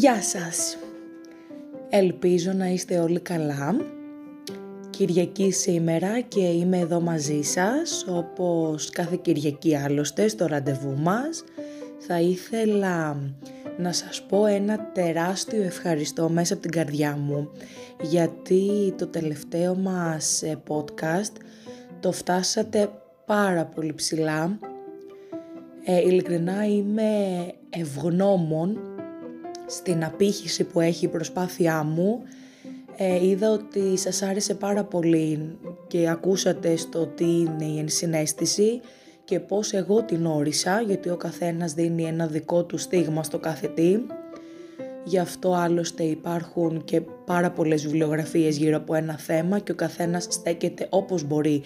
Γεια σας! Ελπίζω να είστε όλοι καλά. Κυριακή σήμερα και είμαι εδώ μαζί σας, όπως κάθε Κυριακή άλλωστε στο ραντεβού μας. Θα ήθελα να σας πω ένα τεράστιο ευχαριστώ μέσα από την καρδιά μου, γιατί το τελευταίο μας ε, podcast το φτάσατε πάρα πολύ ψηλά. Ε, ειλικρινά είμαι ευγνώμων στην απήχηση που έχει η προσπάθειά μου. Ε, είδα ότι σας άρεσε πάρα πολύ και ακούσατε στο τι είναι η ενσυναίσθηση και πώς εγώ την όρισα, γιατί ο καθένας δίνει ένα δικό του στίγμα στο κάθε τι. Γι' αυτό άλλωστε υπάρχουν και πάρα πολλές βιβλιογραφίες γύρω από ένα θέμα και ο καθένας στέκεται όπως μπορεί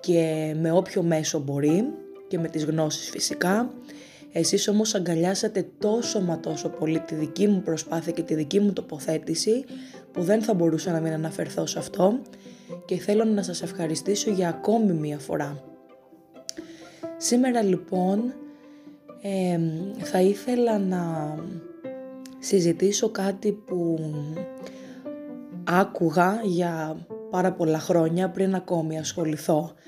και με όποιο μέσο μπορεί και με τις γνώσεις φυσικά. Εσείς όμως αγκαλιάσατε τόσο μα τόσο πολύ τη δική μου προσπάθεια και τη δική μου τοποθέτηση που δεν θα μπορούσα να μην αναφερθώ σε αυτό και θέλω να σας ευχαριστήσω για ακόμη μία φορά. Σήμερα λοιπόν θα ήθελα να συζητήσω κάτι που άκουγα για πάρα πολλά χρόνια πριν ακόμη ασχοληθώ ε,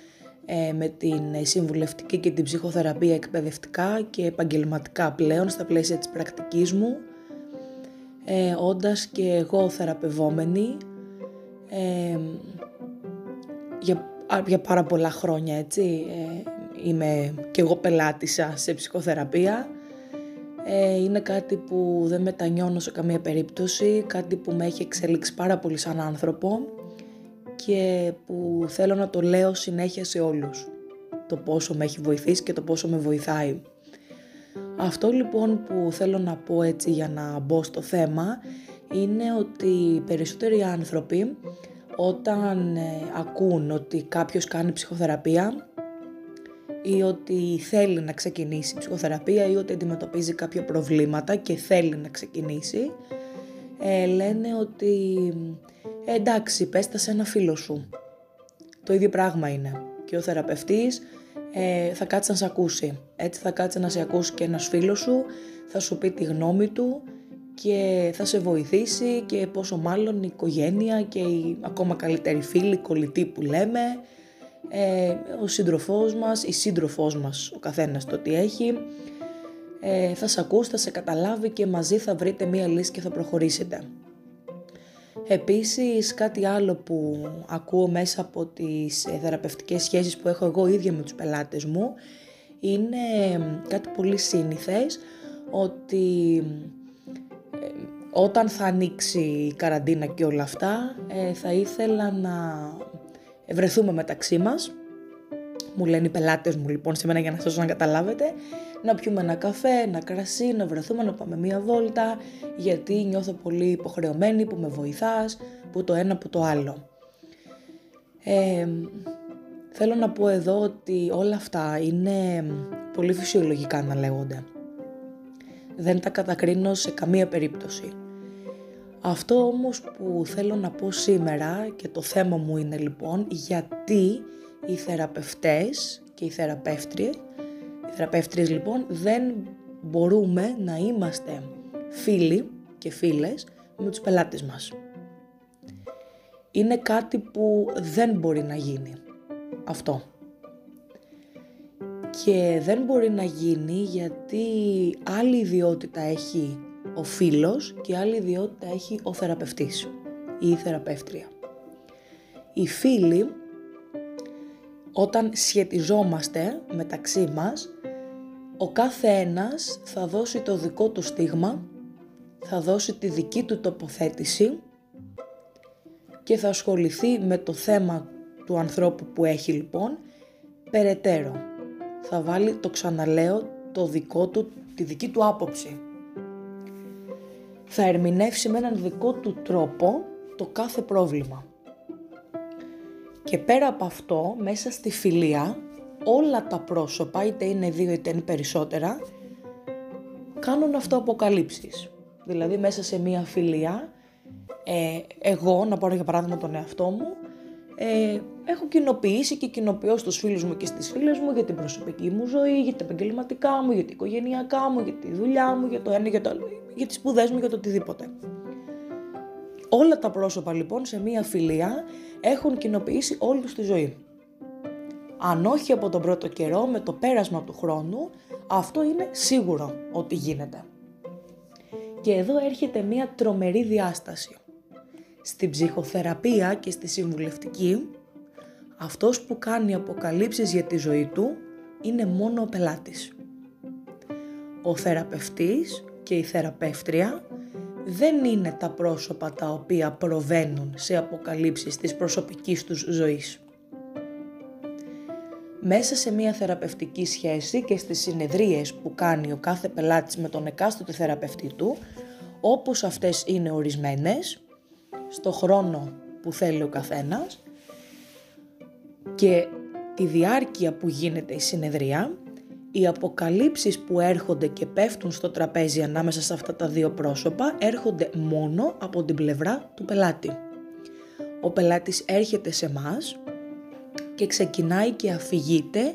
με την συμβουλευτική και την ψυχοθεραπεία εκπαιδευτικά και επαγγελματικά πλέον στα πλαίσια της πρακτικής μου ε, όντας και εγώ θεραπευόμενη ε, για, για πάρα πολλά χρόνια έτσι ε, είμαι και εγώ πελάτησα σε ψυχοθεραπεία. Ε, είναι κάτι που δεν μετανιώνω σε καμία περίπτωση κάτι που με έχει εξελίξει πάρα πολύ σαν άνθρωπο και που θέλω να το λέω συνέχεια σε όλους. Το πόσο με έχει βοηθήσει και το πόσο με βοηθάει. Αυτό λοιπόν που θέλω να πω έτσι για να μπω στο θέμα είναι ότι οι περισσότεροι άνθρωποι όταν ε, ακούν ότι κάποιος κάνει ψυχοθεραπεία ή ότι θέλει να ξεκινήσει ψυχοθεραπεία ή ότι αντιμετωπίζει κάποια προβλήματα και θέλει να ξεκινήσει ε, λένε ότι ε, εντάξει πες τα σε ένα φίλο σου. Το ίδιο πράγμα είναι. Και ο θεραπευτής ε, θα κάτσει να σε ακούσει. Έτσι θα κάτσει να σε ακούσει και ένας φίλος σου, θα σου πει τη γνώμη του και θα σε βοηθήσει και πόσο μάλλον η οικογένεια και οι ακόμα καλύτεροι φίλοι, κολλητοί που λέμε, ε, ο σύντροφός μας, η σύντροφός μας, ο καθένας το τι έχει, ε, θα σε ακούσει, θα σε καταλάβει και μαζί θα βρείτε μία λύση και θα προχωρήσετε. Επίσης κάτι άλλο που ακούω μέσα από τις ε, θεραπευτικές σχέσεις που έχω εγώ ίδια με τους πελάτες μου είναι κάτι πολύ σύνηθες ότι ε, όταν θα ανοίξει η καραντίνα και όλα αυτά ε, θα ήθελα να βρεθούμε μεταξύ μας μου λένε οι πελάτες μου λοιπόν σήμερα για να σας να καταλάβετε να πιούμε ένα καφέ, ένα κρασί, να βρεθούμε να πάμε μία βόλτα γιατί νιώθω πολύ υποχρεωμένη που με βοηθάς, που το ένα που το άλλο. Ε, θέλω να πω εδώ ότι όλα αυτά είναι πολύ φυσιολογικά να λέγονται. Δεν τα κατακρίνω σε καμία περίπτωση. Αυτό όμως που θέλω να πω σήμερα και το θέμα μου είναι λοιπόν γιατί οι θεραπευτές και οι θεραπεύτριες θεραπεύτριες λοιπόν δεν μπορούμε να είμαστε φίλοι και φίλες με τους πελάτες μας. Είναι κάτι που δεν μπορεί να γίνει αυτό. Και δεν μπορεί να γίνει γιατί άλλη ιδιότητα έχει ο φίλος και άλλη ιδιότητα έχει ο θεραπευτής ή η θεραπεύτρια. Οι φίλοι όταν σχετιζόμαστε μεταξύ μας ο κάθε ένας θα δώσει το δικό του στίγμα, θα δώσει τη δική του τοποθέτηση και θα ασχοληθεί με το θέμα του ανθρώπου που έχει λοιπόν περαιτέρω. Θα βάλει, το ξαναλέω, το δικό του, τη δική του άποψη. Θα ερμηνεύσει με έναν δικό του τρόπο το κάθε πρόβλημα. Και πέρα από αυτό, μέσα στη φιλία, όλα τα πρόσωπα, είτε είναι δύο είτε είναι περισσότερα, κάνουν αυτοαποκαλύψεις. Δηλαδή μέσα σε μία φιλία, ε, εγώ, να πάρω για παράδειγμα τον εαυτό μου, ε, έχω κοινοποιήσει και κοινοποιώ στους φίλους μου και στις φίλες μου για την προσωπική μου ζωή, για τα επαγγελματικά μου, για την οικογενειακά μου, για τη δουλειά μου, για το ένα, για το άλλο, για τις σπουδές μου, για το οτιδήποτε. Όλα τα πρόσωπα λοιπόν σε μία φιλία έχουν κοινοποιήσει όλη τους τη ζωή. Αν όχι από τον πρώτο καιρό, με το πέρασμα του χρόνου, αυτό είναι σίγουρο ότι γίνεται. Και εδώ έρχεται μία τρομερή διάσταση. Στην ψυχοθεραπεία και στη συμβουλευτική, αυτός που κάνει αποκαλύψεις για τη ζωή του είναι μόνο ο πελάτης. Ο θεραπευτής και η θεραπεύτρια δεν είναι τα πρόσωπα τα οποία προβαίνουν σε αποκαλύψεις της προσωπικής τους ζωής. Μέσα σε μια θεραπευτική σχέση και στις συνεδρίες που κάνει ο κάθε πελάτης με τον εκάστοτε θεραπευτή του, όπως αυτές είναι ορισμένες, στο χρόνο που θέλει ο καθένας και τη διάρκεια που γίνεται η συνεδρία, οι αποκαλύψεις που έρχονται και πέφτουν στο τραπέζι ανάμεσα σε αυτά τα δύο πρόσωπα έρχονται μόνο από την πλευρά του πελάτη. Ο πελάτης έρχεται σε μας και ξεκινάει και αφηγείται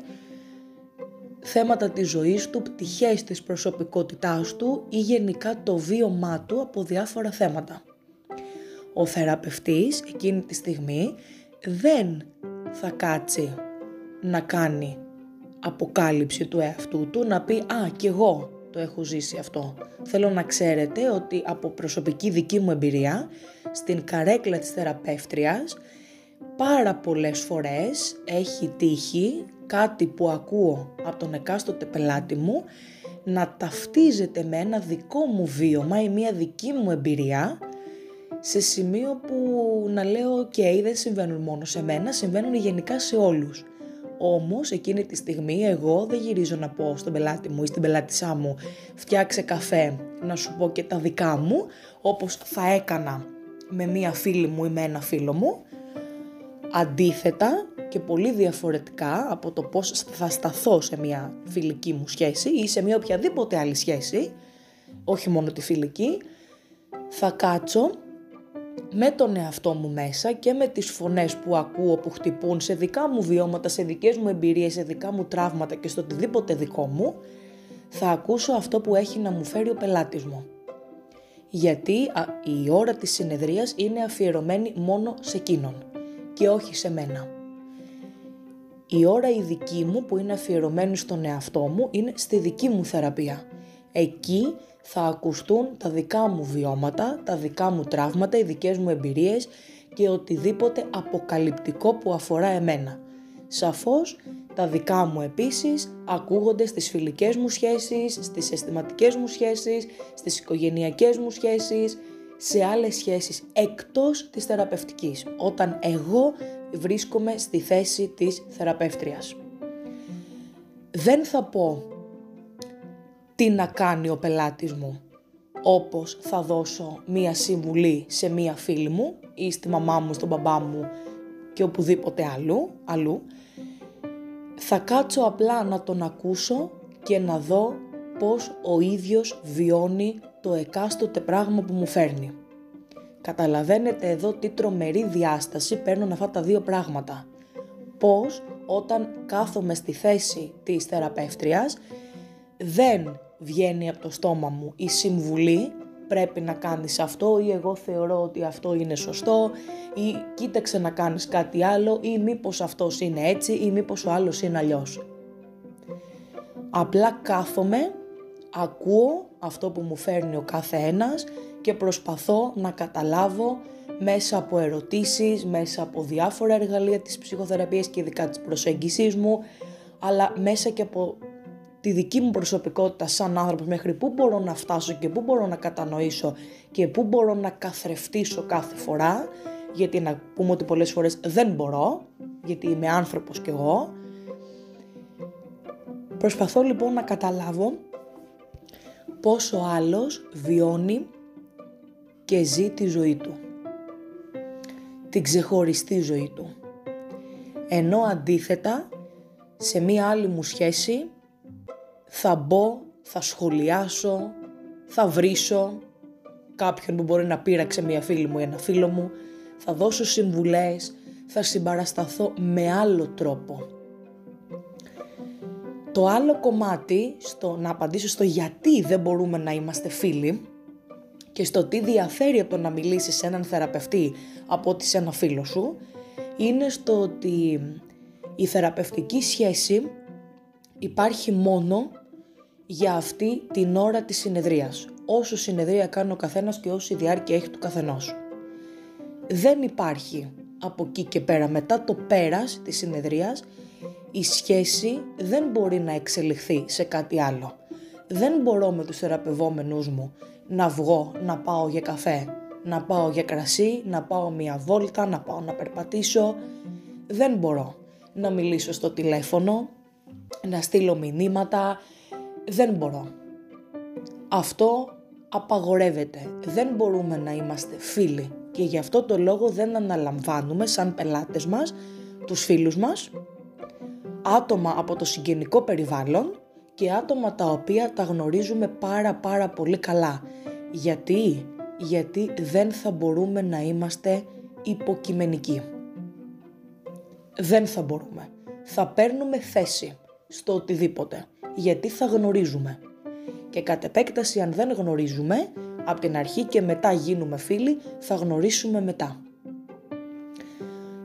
θέματα της ζωής του, πτυχές της προσωπικότητάς του ή γενικά το βίωμά του από διάφορα θέματα. Ο θεραπευτής εκείνη τη στιγμή δεν θα κάτσει να κάνει αποκάλυψη του εαυτού του, να πει «Α, κι εγώ το έχω ζήσει αυτό». Θέλω να ξέρετε ότι από προσωπική δική μου εμπειρία, στην καρέκλα της θεραπεύτριας, πάρα πολλές φορές έχει τύχει κάτι που ακούω από τον εκάστοτε πελάτη μου να ταυτίζεται με ένα δικό μου βίωμα ή μια δική μου εμπειρία σε σημείο που να λέω ok δεν συμβαίνουν μόνο σε μένα, συμβαίνουν γενικά σε όλους. Όμως εκείνη τη στιγμή εγώ δεν γυρίζω να πω στον πελάτη μου ή στην πελάτησά μου φτιάξε καφέ να σου πω και τα δικά μου όπως θα έκανα με μία φίλη μου ή με ένα φίλο μου. Αντίθετα και πολύ διαφορετικά από το πώς θα σταθώ σε μία φιλική μου σχέση ή σε μία οποιαδήποτε άλλη σχέση, όχι μόνο τη φιλική, θα κάτσω με τον εαυτό μου μέσα και με τις φωνές που ακούω που χτυπούν σε δικά μου βιώματα, σε δικές μου εμπειρίες, σε δικά μου τραύματα και στο οτιδήποτε δικό μου, θα ακούσω αυτό που έχει να μου φέρει ο πελάτης μου. Γιατί η ώρα της συνεδρίας είναι αφιερωμένη μόνο σε εκείνον και όχι σε μένα. Η ώρα η δική μου που είναι αφιερωμένη στον εαυτό μου είναι στη δική μου θεραπεία. Εκεί θα ακουστούν τα δικά μου βιώματα, τα δικά μου τραύματα, οι δικές μου εμπειρίες και οτιδήποτε αποκαλυπτικό που αφορά εμένα. Σαφώς τα δικά μου επίσης ακούγονται στις φιλικές μου σχέσεις, στις αισθηματικές μου σχέσεις, στις οικογενειακές μου σχέσεις, σε άλλες σχέσεις εκτός της θεραπευτικής, όταν εγώ βρίσκομαι στη θέση της θεραπεύτριας. Δεν θα πω τι να κάνει ο πελάτης μου; Όπως θα δώσω μία συμβουλή σε μία φίλη μου ή στη μαμά μου, στον μπαμπά μου και οπουδήποτε αλλού, αλλού. Θα κάτσω απλά να τον ακούσω και να δω πώς ο ίδιος βιώνει το εκάστοτε πράγμα που μου φέρνει. Καταλαβαίνετε εδώ τι τρομερή διάσταση παίρνουν αυτά τα δύο πράγματα. Πώς όταν κάθομαι στη θέση της θεραπεύτριας δεν βγαίνει από το στόμα μου η συμβουλή πρέπει να κάνεις αυτό ή εγώ θεωρώ ότι αυτό είναι σωστό ή κοίταξε να κάνεις κάτι άλλο ή μήπως αυτός είναι έτσι ή μήπως ο άλλος είναι αλλιώς. Απλά κάθομαι, ακούω αυτό που μου φέρνει ο κάθε ένας και προσπαθώ να καταλάβω μέσα από ερωτήσεις, μέσα από διάφορα εργαλεία της ψυχοθεραπείας και ειδικά της προσέγγισης μου, αλλά μέσα και από τη δική μου προσωπικότητα σαν άνθρωπος μέχρι πού μπορώ να φτάσω και πού μπορώ να κατανοήσω και πού μπορώ να καθρεφτήσω κάθε φορά γιατί να πούμε ότι πολλές φορές δεν μπορώ γιατί είμαι άνθρωπος κι εγώ. Προσπαθώ λοιπόν να καταλάβω πόσο άλλος βιώνει και ζει τη ζωή του την ξεχωριστή ζωή του. Ενώ αντίθετα σε μία άλλη μου σχέση θα μπω, θα σχολιάσω, θα βρίσω κάποιον που μπορεί να πείραξε μια φίλη μου ή ένα φίλο μου, θα δώσω συμβουλές, θα συμπαρασταθώ με άλλο τρόπο. Το άλλο κομμάτι, στο να απαντήσω στο γιατί δεν μπορούμε να είμαστε φίλοι και στο τι διαφέρει από το να μιλήσεις σε έναν θεραπευτή από ότι σε ένα φίλο σου, είναι στο ότι η θεραπευτική σχέση υπάρχει μόνο για αυτή την ώρα της συνεδρίας. Όσο συνεδρία κάνει ο καθένας και όση διάρκεια έχει του καθενός. Δεν υπάρχει από εκεί και πέρα μετά το πέρας της συνεδρίας η σχέση δεν μπορεί να εξελιχθεί σε κάτι άλλο. Δεν μπορώ με τους θεραπευόμενους μου να βγω, να πάω για καφέ, να πάω για κρασί, να πάω μια βόλτα, να πάω να περπατήσω. Δεν μπορώ να μιλήσω στο τηλέφωνο, να στείλω μηνύματα. Δεν μπορώ. Αυτό απαγορεύεται. Δεν μπορούμε να είμαστε φίλοι και γι' αυτό το λόγο δεν αναλαμβάνουμε σαν πελάτες μας τους φίλους μας, άτομα από το συγγενικό περιβάλλον και άτομα τα οποία τα γνωρίζουμε πάρα πάρα πολύ καλά. Γιατί, γιατί δεν θα μπορούμε να είμαστε υποκειμενικοί. Δεν θα μπορούμε. Θα παίρνουμε θέση στο οτιδήποτε, γιατί θα γνωρίζουμε. Και κατ' επέκταση αν δεν γνωρίζουμε, από την αρχή και μετά γίνουμε φίλοι, θα γνωρίσουμε μετά.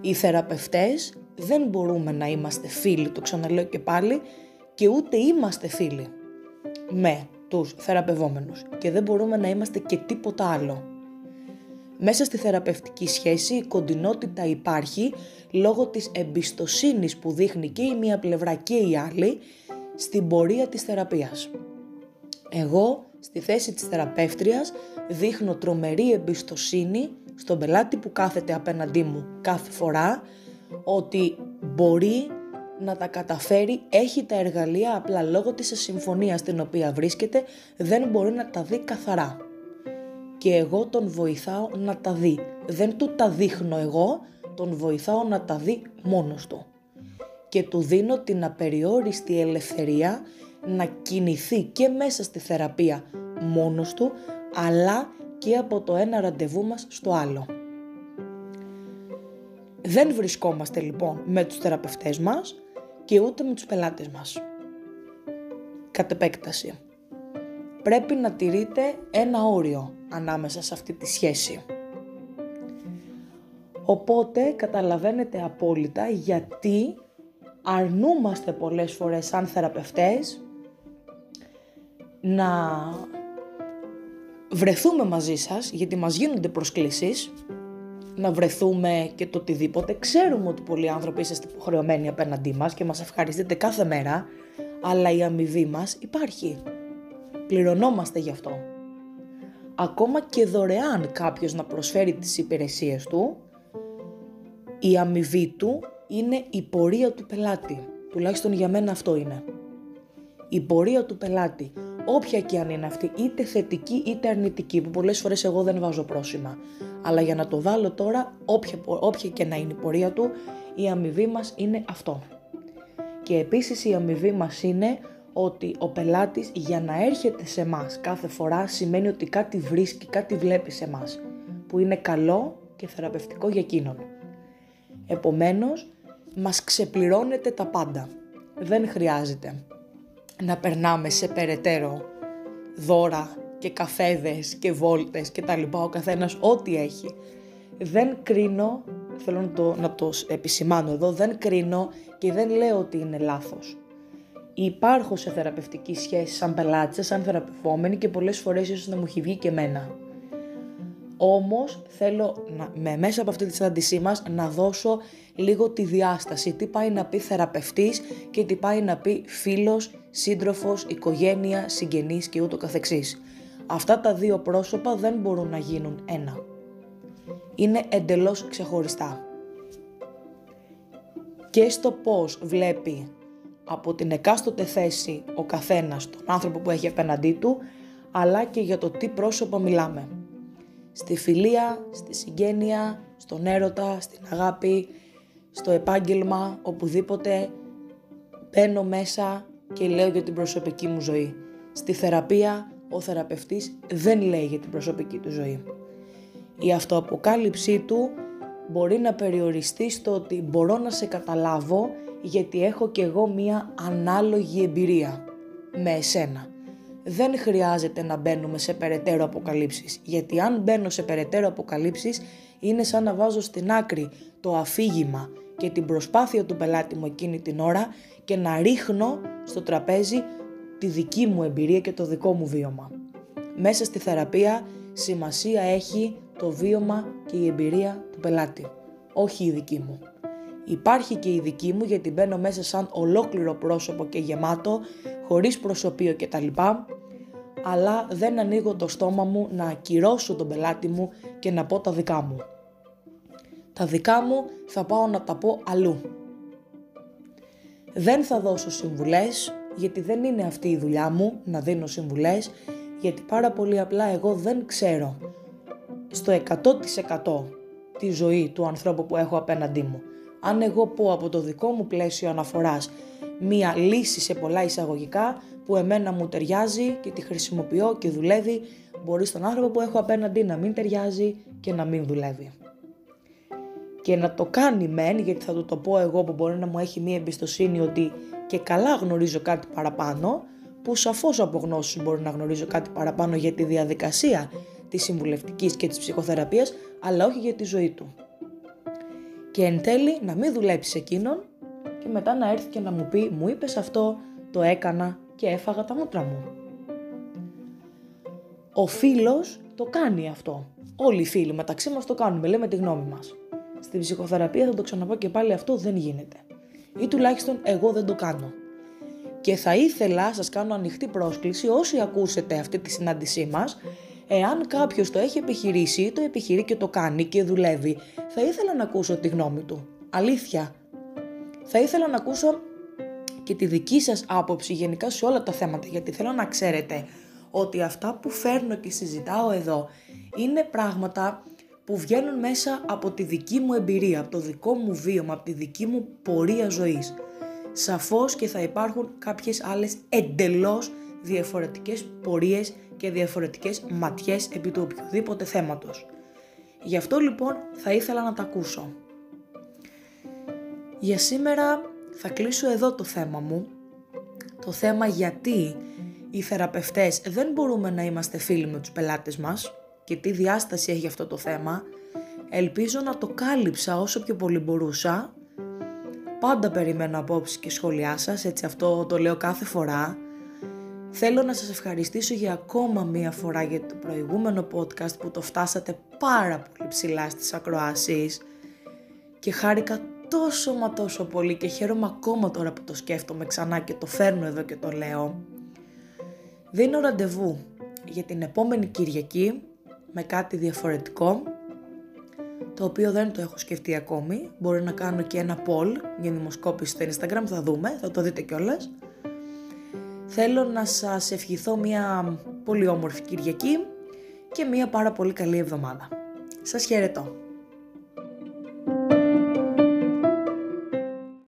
Οι θεραπευτές δεν μπορούμε να είμαστε φίλοι, το ξαναλέω και πάλι, και ούτε είμαστε φίλοι με τους θεραπευόμενους και δεν μπορούμε να είμαστε και τίποτα άλλο. Μέσα στη θεραπευτική σχέση η κοντινότητα υπάρχει λόγω της εμπιστοσύνης που δείχνει και η μία πλευρά και η άλλη στην πορεία της θεραπείας. Εγώ στη θέση της θεραπεύτριας δείχνω τρομερή εμπιστοσύνη στον πελάτη που κάθεται απέναντί μου κάθε φορά ότι μπορεί να τα καταφέρει, έχει τα εργαλεία, απλά λόγω της συμφωνίας στην οποία βρίσκεται δεν μπορεί να τα δει καθαρά. Και εγώ τον βοηθάω να τα δει. Δεν του τα δείχνω εγώ, τον βοηθάω να τα δει μόνος του. Και του δίνω την απεριόριστη ελευθερία να κινηθεί και μέσα στη θεραπεία μόνος του, αλλά και από το ένα ραντεβού μας στο άλλο. Δεν βρισκόμαστε λοιπόν με τους θεραπευτές μας και ούτε με τους πελάτες μας. Κατ' επέκταση. Πρέπει να τηρείτε ένα όριο ανάμεσα σε αυτή τη σχέση. Οπότε καταλαβαίνετε απόλυτα γιατί αρνούμαστε πολλές φορές σαν θεραπευτές να βρεθούμε μαζί σας, γιατί μας γίνονται προσκλήσεις, να βρεθούμε και το οτιδήποτε. Ξέρουμε ότι πολλοί άνθρωποι είσαστε υποχρεωμένοι απέναντί μας και μας ευχαριστείτε κάθε μέρα, αλλά η αμοιβή μας υπάρχει. Πληρωνόμαστε γι' αυτό. Ακόμα και δωρεάν κάποιος να προσφέρει τις υπηρεσίες του, η αμοιβή του είναι η πορεία του πελάτη. Τουλάχιστον για μένα αυτό είναι. Η πορεία του πελάτη όποια και αν είναι αυτή, είτε θετική είτε αρνητική, που πολλές φορές εγώ δεν βάζω πρόσημα. Αλλά για να το βάλω τώρα, όποια, όποια και να είναι η πορεία του, η αμοιβή μας είναι αυτό. Και επίσης η αμοιβή μας είναι ότι ο πελάτης για να έρχεται σε μας κάθε φορά σημαίνει ότι κάτι βρίσκει, κάτι βλέπει σε μας, που είναι καλό και θεραπευτικό για εκείνον. Επομένως, μας ξεπληρώνεται τα πάντα. Δεν χρειάζεται να περνάμε σε περαιτέρω δώρα και καφέδες και βόλτες και τα λοιπά, ο καθένας ό,τι έχει. Δεν κρίνω, θέλω να το, να το επισημάνω εδώ, δεν κρίνω και δεν λέω ότι είναι λάθος. Υπάρχω σε θεραπευτική σχέση σαν πελάτησα, σαν θεραπευόμενη και πολλές φορές ίσως να μου έχει βγει και εμένα. Όμως θέλω να, με, μέσα από αυτή τη συνάντησή μας να δώσω λίγο τη διάσταση. Τι πάει να πει θεραπευτής και τι πάει να πει φίλος, σύντροφος, οικογένεια, συγγενής και ούτω καθεξής. Αυτά τα δύο πρόσωπα δεν μπορούν να γίνουν ένα. Είναι εντελώς ξεχωριστά. Και στο πώς βλέπει από την εκάστοτε θέση ο καθένας τον άνθρωπο που έχει απέναντί του, αλλά και για το τι πρόσωπο μιλάμε στη φιλία, στη συγγένεια, στον έρωτα, στην αγάπη, στο επάγγελμα, οπουδήποτε μπαίνω μέσα και λέω για την προσωπική μου ζωή. Στη θεραπεία ο θεραπευτής δεν λέει για την προσωπική του ζωή. Η αυτοαποκάλυψή του μπορεί να περιοριστεί στο ότι μπορώ να σε καταλάβω γιατί έχω κι εγώ μία ανάλογη εμπειρία με εσένα. Δεν χρειάζεται να μπαίνουμε σε περαιτέρω αποκαλύψεις, γιατί αν μπαίνω σε περαιτέρω αποκαλύψεις είναι σαν να βάζω στην άκρη το αφήγημα και την προσπάθεια του πελάτη μου εκείνη την ώρα και να ρίχνω στο τραπέζι τη δική μου εμπειρία και το δικό μου βίωμα. Μέσα στη θεραπεία σημασία έχει το βίωμα και η εμπειρία του πελάτη, όχι η δική μου. Υπάρχει και η δική μου γιατί μπαίνω μέσα σαν ολόκληρο πρόσωπο και γεμάτο, χωρίς προσωπείο κτλ. Αλλά δεν ανοίγω το στόμα μου να ακυρώσω τον πελάτη μου και να πω τα δικά μου. Τα δικά μου θα πάω να τα πω αλλού. Δεν θα δώσω συμβουλές γιατί δεν είναι αυτή η δουλειά μου να δίνω συμβουλές γιατί πάρα πολύ απλά εγώ δεν ξέρω στο 100% τη ζωή του ανθρώπου που έχω απέναντί μου. Αν εγώ πω από το δικό μου πλαίσιο αναφοράς μία λύση σε πολλά εισαγωγικά που εμένα μου ταιριάζει και τη χρησιμοποιώ και δουλεύει, μπορεί στον άνθρωπο που έχω απέναντι να μην ταιριάζει και να μην δουλεύει. Και να το κάνει μεν, γιατί θα του το πω εγώ που μπορεί να μου έχει μία εμπιστοσύνη ότι και καλά γνωρίζω κάτι παραπάνω, που σαφώς από γνώση μπορεί να γνωρίζω κάτι παραπάνω για τη διαδικασία της συμβουλευτικής και της ψυχοθεραπείας, αλλά όχι για τη ζωή του. Και εν τέλει να μην δουλέψει εκείνον και μετά να έρθει και να μου πει «Μου είπες αυτό, το έκανα και έφαγα τα μούτρα μου». Ο φίλος το κάνει αυτό. Όλοι οι φίλοι μεταξύ μας το κάνουμε, λέμε τη γνώμη μας. Στην ψυχοθεραπεία θα το ξαναπώ και πάλι αυτό δεν γίνεται. Ή τουλάχιστον εγώ δεν το κάνω. Και θα ήθελα, σας κάνω ανοιχτή πρόσκληση, όσοι ακούσετε αυτή τη συνάντησή μας, εάν κάποιος το έχει επιχειρήσει, το επιχειρεί και το κάνει και δουλεύει, θα ήθελα να ακούσω τη γνώμη του. Αλήθεια. Θα ήθελα να ακούσω και τη δική σας άποψη γενικά σε όλα τα θέματα, γιατί θέλω να ξέρετε ότι αυτά που φέρνω και συζητάω εδώ είναι πράγματα που βγαίνουν μέσα από τη δική μου εμπειρία, από το δικό μου βίωμα, από τη δική μου πορεία ζωής σαφώς και θα υπάρχουν κάποιες άλλες εντελώς διαφορετικές πορείες και διαφορετικές ματιές επί του οποιοδήποτε θέματος. Γι' αυτό λοιπόν θα ήθελα να τα ακούσω. Για σήμερα θα κλείσω εδώ το θέμα μου. Το θέμα γιατί οι θεραπευτές δεν μπορούμε να είμαστε φίλοι με τους πελάτες μας και τι διάσταση έχει αυτό το θέμα. Ελπίζω να το κάλυψα όσο πιο πολύ μπορούσα Πάντα περιμένω απόψεις και σχόλιά σας, έτσι αυτό το λέω κάθε φορά. Θέλω να σας ευχαριστήσω για ακόμα μία φορά για το προηγούμενο podcast που το φτάσατε πάρα πολύ ψηλά στις ακροάσεις και χάρηκα τόσο μα τόσο πολύ και χαίρομαι ακόμα τώρα που το σκέφτομαι ξανά και το φέρνω εδώ και το λέω. Δίνω ραντεβού για την επόμενη Κυριακή με κάτι διαφορετικό το οποίο δεν το έχω σκεφτεί ακόμη. Μπορεί να κάνω και ένα poll για δημοσκόπηση στο Instagram, θα δούμε, θα το δείτε κιόλας. Θέλω να σας ευχηθώ μια πολύ όμορφη Κυριακή και μια πάρα πολύ καλή εβδομάδα. Σας χαιρετώ.